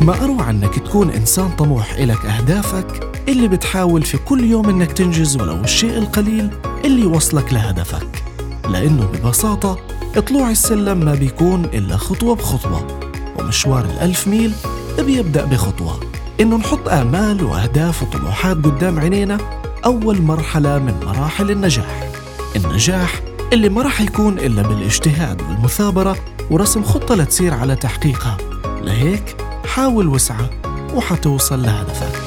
ما أروع أنك تكون إنسان طموح إلك أهدافك اللي بتحاول في كل يوم أنك تنجز ولو الشيء القليل اللي يوصلك لهدفك. لأنه ببساطة طلوع السلم ما بيكون إلا خطوة بخطوة ومشوار الألف ميل بيبدأ بخطوة. إنه نحط آمال وأهداف وطموحات قدام عينينا أول مرحلة من مراحل النجاح. النجاح اللي ما راح يكون إلا بالاجتهاد والمثابرة ورسم خطة لتسير على تحقيقها. لهيك حاول وسعى وحتوصل لهدفك.